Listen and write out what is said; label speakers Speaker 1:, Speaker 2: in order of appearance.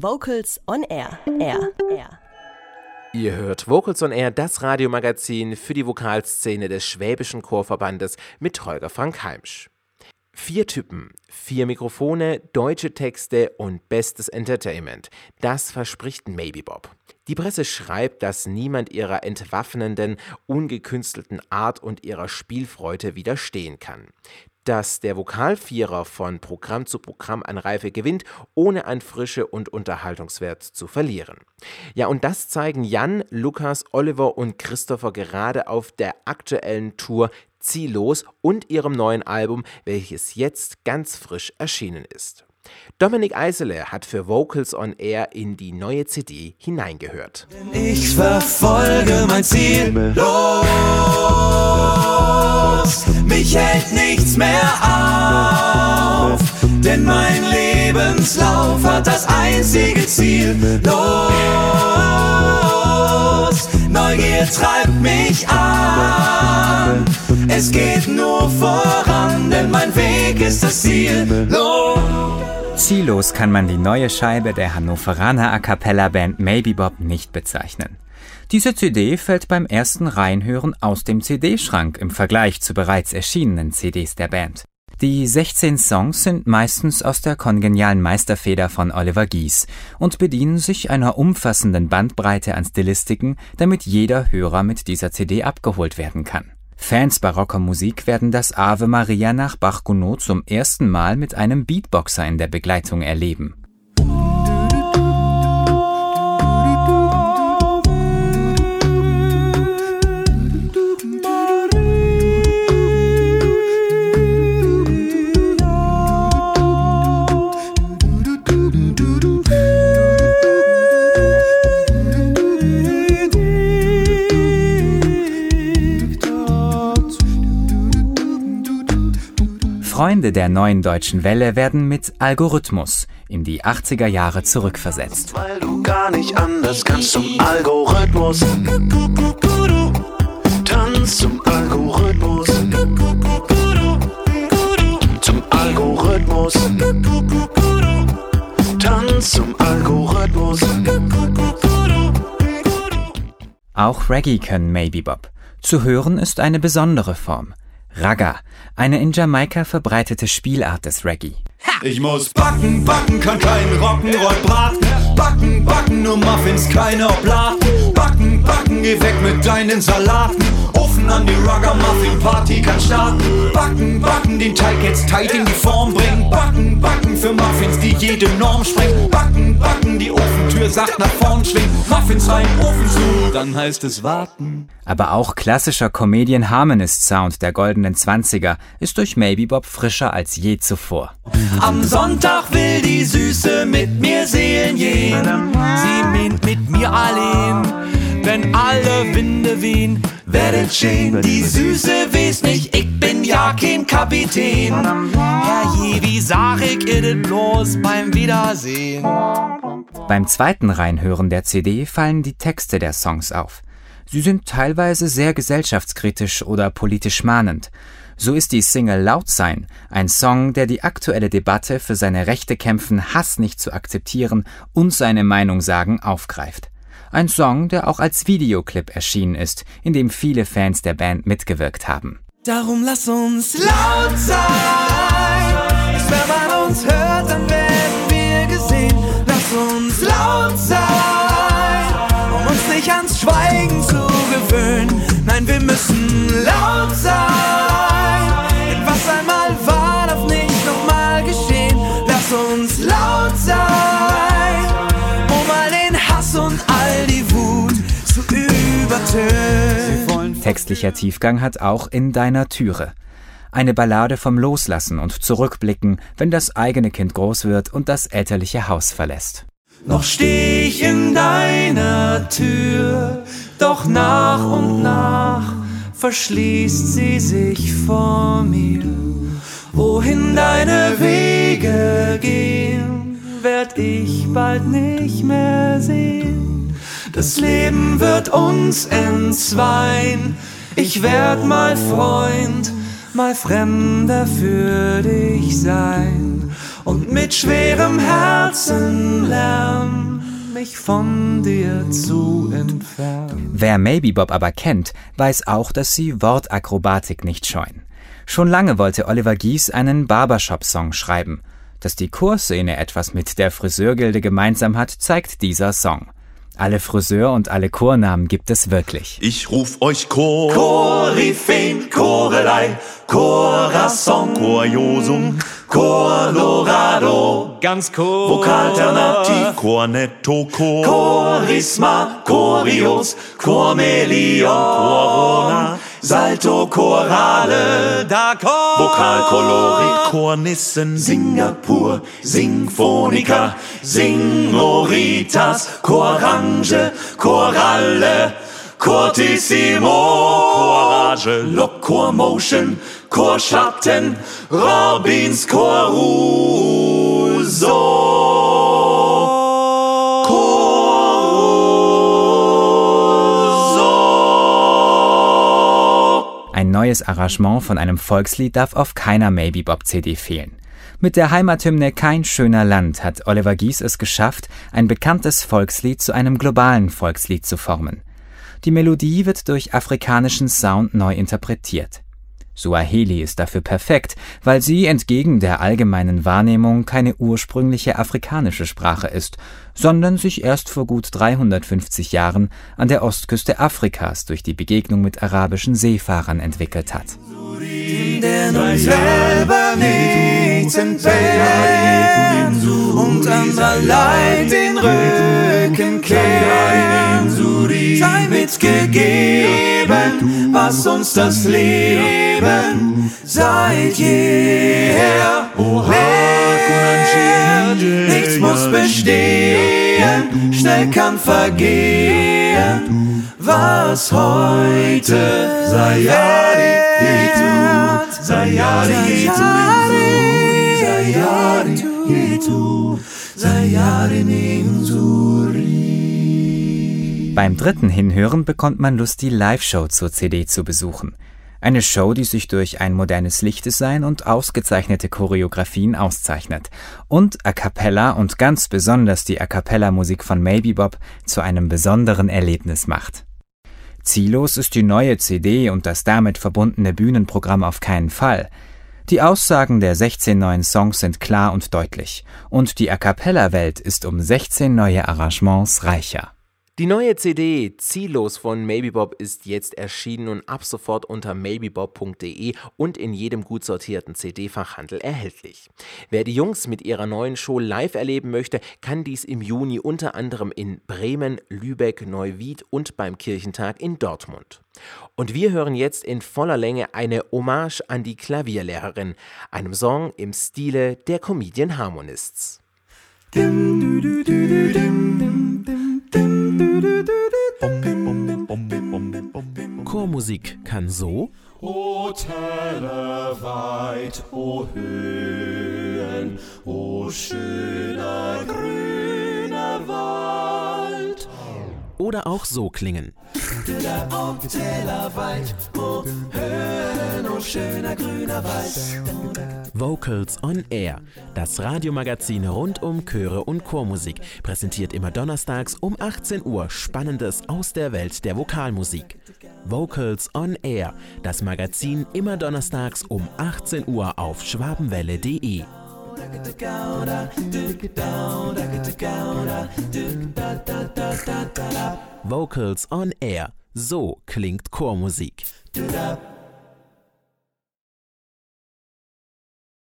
Speaker 1: Vocals on Air. Air. Air.
Speaker 2: Ihr hört Vocals on Air, das Radiomagazin für die Vokalszene des Schwäbischen Chorverbandes mit Holger Frank Heimsch. Vier Typen, vier Mikrofone, deutsche Texte und bestes Entertainment. Das verspricht Maybe Bob. Die Presse schreibt, dass niemand ihrer entwaffnenden, ungekünstelten Art und ihrer Spielfreude widerstehen kann dass der Vokalvierer von Programm zu Programm an Reife gewinnt, ohne an Frische und Unterhaltungswert zu verlieren. Ja, und das zeigen Jan, Lukas, Oliver und Christopher gerade auf der aktuellen Tour Ziellos und ihrem neuen Album, welches jetzt ganz frisch erschienen ist. Dominik Eisele hat für Vocals on Air in die neue CD hineingehört.
Speaker 3: Ich verfolge mein Ziel. Los! Mich hält nichts mehr auf, denn mein Lebenslauf hat das einzige Ziel. Los, Neugier treibt mich an, es geht nur voran, denn mein Weg ist das Ziel. Los.
Speaker 4: Ziellos kann man die neue Scheibe der Hannoveraner A Cappella Band Maybe Bob nicht bezeichnen. Diese CD fällt beim ersten Reinhören aus dem CD-Schrank im Vergleich zu bereits erschienenen CDs der Band. Die 16 Songs sind meistens aus der kongenialen Meisterfeder von Oliver Gies und bedienen sich einer umfassenden Bandbreite an Stilistiken, damit jeder Hörer mit dieser CD abgeholt werden kann. Fans barocker Musik werden das Ave Maria nach Bach-Gounod zum ersten Mal mit einem Beatboxer in der Begleitung erleben. Freunde der neuen deutschen Welle werden mit Algorithmus in die 80er Jahre zurückversetzt.
Speaker 3: Weil du gar nicht anders kannst zum Algorithmus. Tanz zum Algorithmus. Zum Algorithmus. Tanz zum Algorithmus.
Speaker 4: Auch Reggae können Maybe Bob. Zu hören ist eine besondere Form. Ragga, eine in Jamaika verbreitete Spielart des Reggae.
Speaker 3: Ich muss backen, backen, kann keinen Rock'n'Roll braten. Backen, backen, nur Muffins, keine Oblaten. Backen, backen, geh weg mit deinen Salaten. Ofen an die Rugger Muffin Party kann starten. Backen, backen, den Teig jetzt tight in die Form bringen. Backen, backen für Muffins, die jede Norm sprengen. Backen, backen, die Ofentür sagt nach vorn schwingen. Muffins rein, Ofen zu, dann heißt es warten.
Speaker 4: Aber auch klassischer Comedian Harmonist Sound der goldenen Zwanziger ist durch Maybe Bob frischer als je zuvor.
Speaker 3: Am Sonntag will die Süße mit mir seelen gehen. Sie meint mit mir allein. Wenn alle Winde wehen, werdet schön. Die Süße weiß nicht, ich bin ja kein Kapitän. Herrje, wie sag ich it bloß beim Wiedersehen?
Speaker 4: Beim zweiten Reinhören der CD fallen die Texte der Songs auf. Sie sind teilweise sehr gesellschaftskritisch oder politisch mahnend. So ist die Single Laut sein, ein Song, der die aktuelle Debatte für seine Rechte kämpfen, Hass nicht zu akzeptieren und seine Meinung sagen aufgreift. Ein Song, der auch als Videoclip erschienen ist, in dem viele Fans der Band mitgewirkt haben.
Speaker 3: Darum lass uns laut sein. Wenn man uns hört, dann werden wir gesehen. Lass uns laut sein, um uns nicht ans Schweigen zu gewöhnen. Nein, wir müssen laut.
Speaker 4: Textlicher Tiefgang hat auch In deiner Türe. Eine Ballade vom Loslassen und Zurückblicken, wenn das eigene Kind groß wird und das elterliche Haus verlässt.
Speaker 3: Noch steh ich in deiner Tür, doch nach und nach verschließt sie sich vor mir. Wohin deine Wege gehen, werd ich bald nicht mehr sehen. Das Leben wird uns entzweien. Ich werd mal Freund, mal Fremder für dich sein. Und mit schwerem Herzen lernen mich von dir zu entfernen.
Speaker 4: Wer Maybe Bob aber kennt, weiß auch, dass sie Wortakrobatik nicht scheuen. Schon lange wollte Oliver Gies einen Barbershop-Song schreiben. Dass die Chorszene etwas mit der Friseurgilde gemeinsam hat, zeigt dieser Song. Alle Friseur- und alle Chornamen gibt es wirklich.
Speaker 3: Ich ruf euch Chor. Chorifeen, Chorelei, Chorasson, Choriosum, Colorado.
Speaker 2: Ganz Chor.
Speaker 3: Vokalternativ, Cornetto, Chor. Chorisma, Chorios, Chormelion, Corona. Salto, Chorale,
Speaker 2: D'accord.
Speaker 3: Vokalkolorit, Chornissen, Singapur, Singfonika, Singoritas, Chorange, Choralle, Chortissimo, Chorage, Lochormotion, Chorschatten, Robins Choruso.
Speaker 4: Neues Arrangement von einem Volkslied darf auf keiner Maybe Bob CD fehlen. Mit der Heimathymne Kein schöner Land hat Oliver Gies es geschafft, ein bekanntes Volkslied zu einem globalen Volkslied zu formen. Die Melodie wird durch afrikanischen Sound neu interpretiert. Suaheli ist dafür perfekt, weil sie entgegen der allgemeinen Wahrnehmung keine ursprüngliche afrikanische Sprache ist, sondern sich erst vor gut 350 Jahren an der Ostküste Afrikas durch die Begegnung mit arabischen Seefahrern entwickelt hat.
Speaker 3: Nichts entbehrt und anderer Leid den Rücken kehrt. Sei mitgegeben, was uns das Leben seit jeher lehrt. Nichts muss bestehen, schnell kann vergehen, was heute sei Sayari, Sayari, Sayari, Sayari, Sayari,
Speaker 4: Beim dritten Hinhören bekommt man Lust, die Live-Show zur CD zu besuchen. Eine Show, die sich durch ein modernes Lichtdesign und ausgezeichnete Choreografien auszeichnet und A Cappella und ganz besonders die A Cappella-Musik von Maybe Bob zu einem besonderen Erlebnis macht. Ziellos ist die neue CD und das damit verbundene Bühnenprogramm auf keinen Fall. Die Aussagen der 16 neuen Songs sind klar und deutlich und die A Cappella-Welt ist um 16 neue Arrangements reicher.
Speaker 2: Die neue CD Ziellos von Maybe Bob ist jetzt erschienen und ab sofort unter maybebob.de und in jedem gut sortierten CD-Fachhandel erhältlich. Wer die Jungs mit ihrer neuen Show live erleben möchte, kann dies im Juni unter anderem in Bremen, Lübeck, Neuwied und beim Kirchentag in Dortmund. Und wir hören jetzt in voller Länge eine Hommage an die Klavierlehrerin, einem Song im Stile der Comedian Harmonists. Chormusik kann so
Speaker 3: O Täler weit, o Höhen, o schöner grüner Wald.
Speaker 2: oder auch so klingen.
Speaker 3: O Täler weit, o Höhen, schöner grüner Wald.
Speaker 2: Vocals on Air, das Radiomagazin rund um Chöre und Chormusik, präsentiert immer donnerstags um 18 Uhr Spannendes aus der Welt der Vokalmusik. Vocals on Air, das Magazin immer donnerstags um 18 Uhr auf schwabenwelle.de. Vocals on Air, so klingt Chormusik.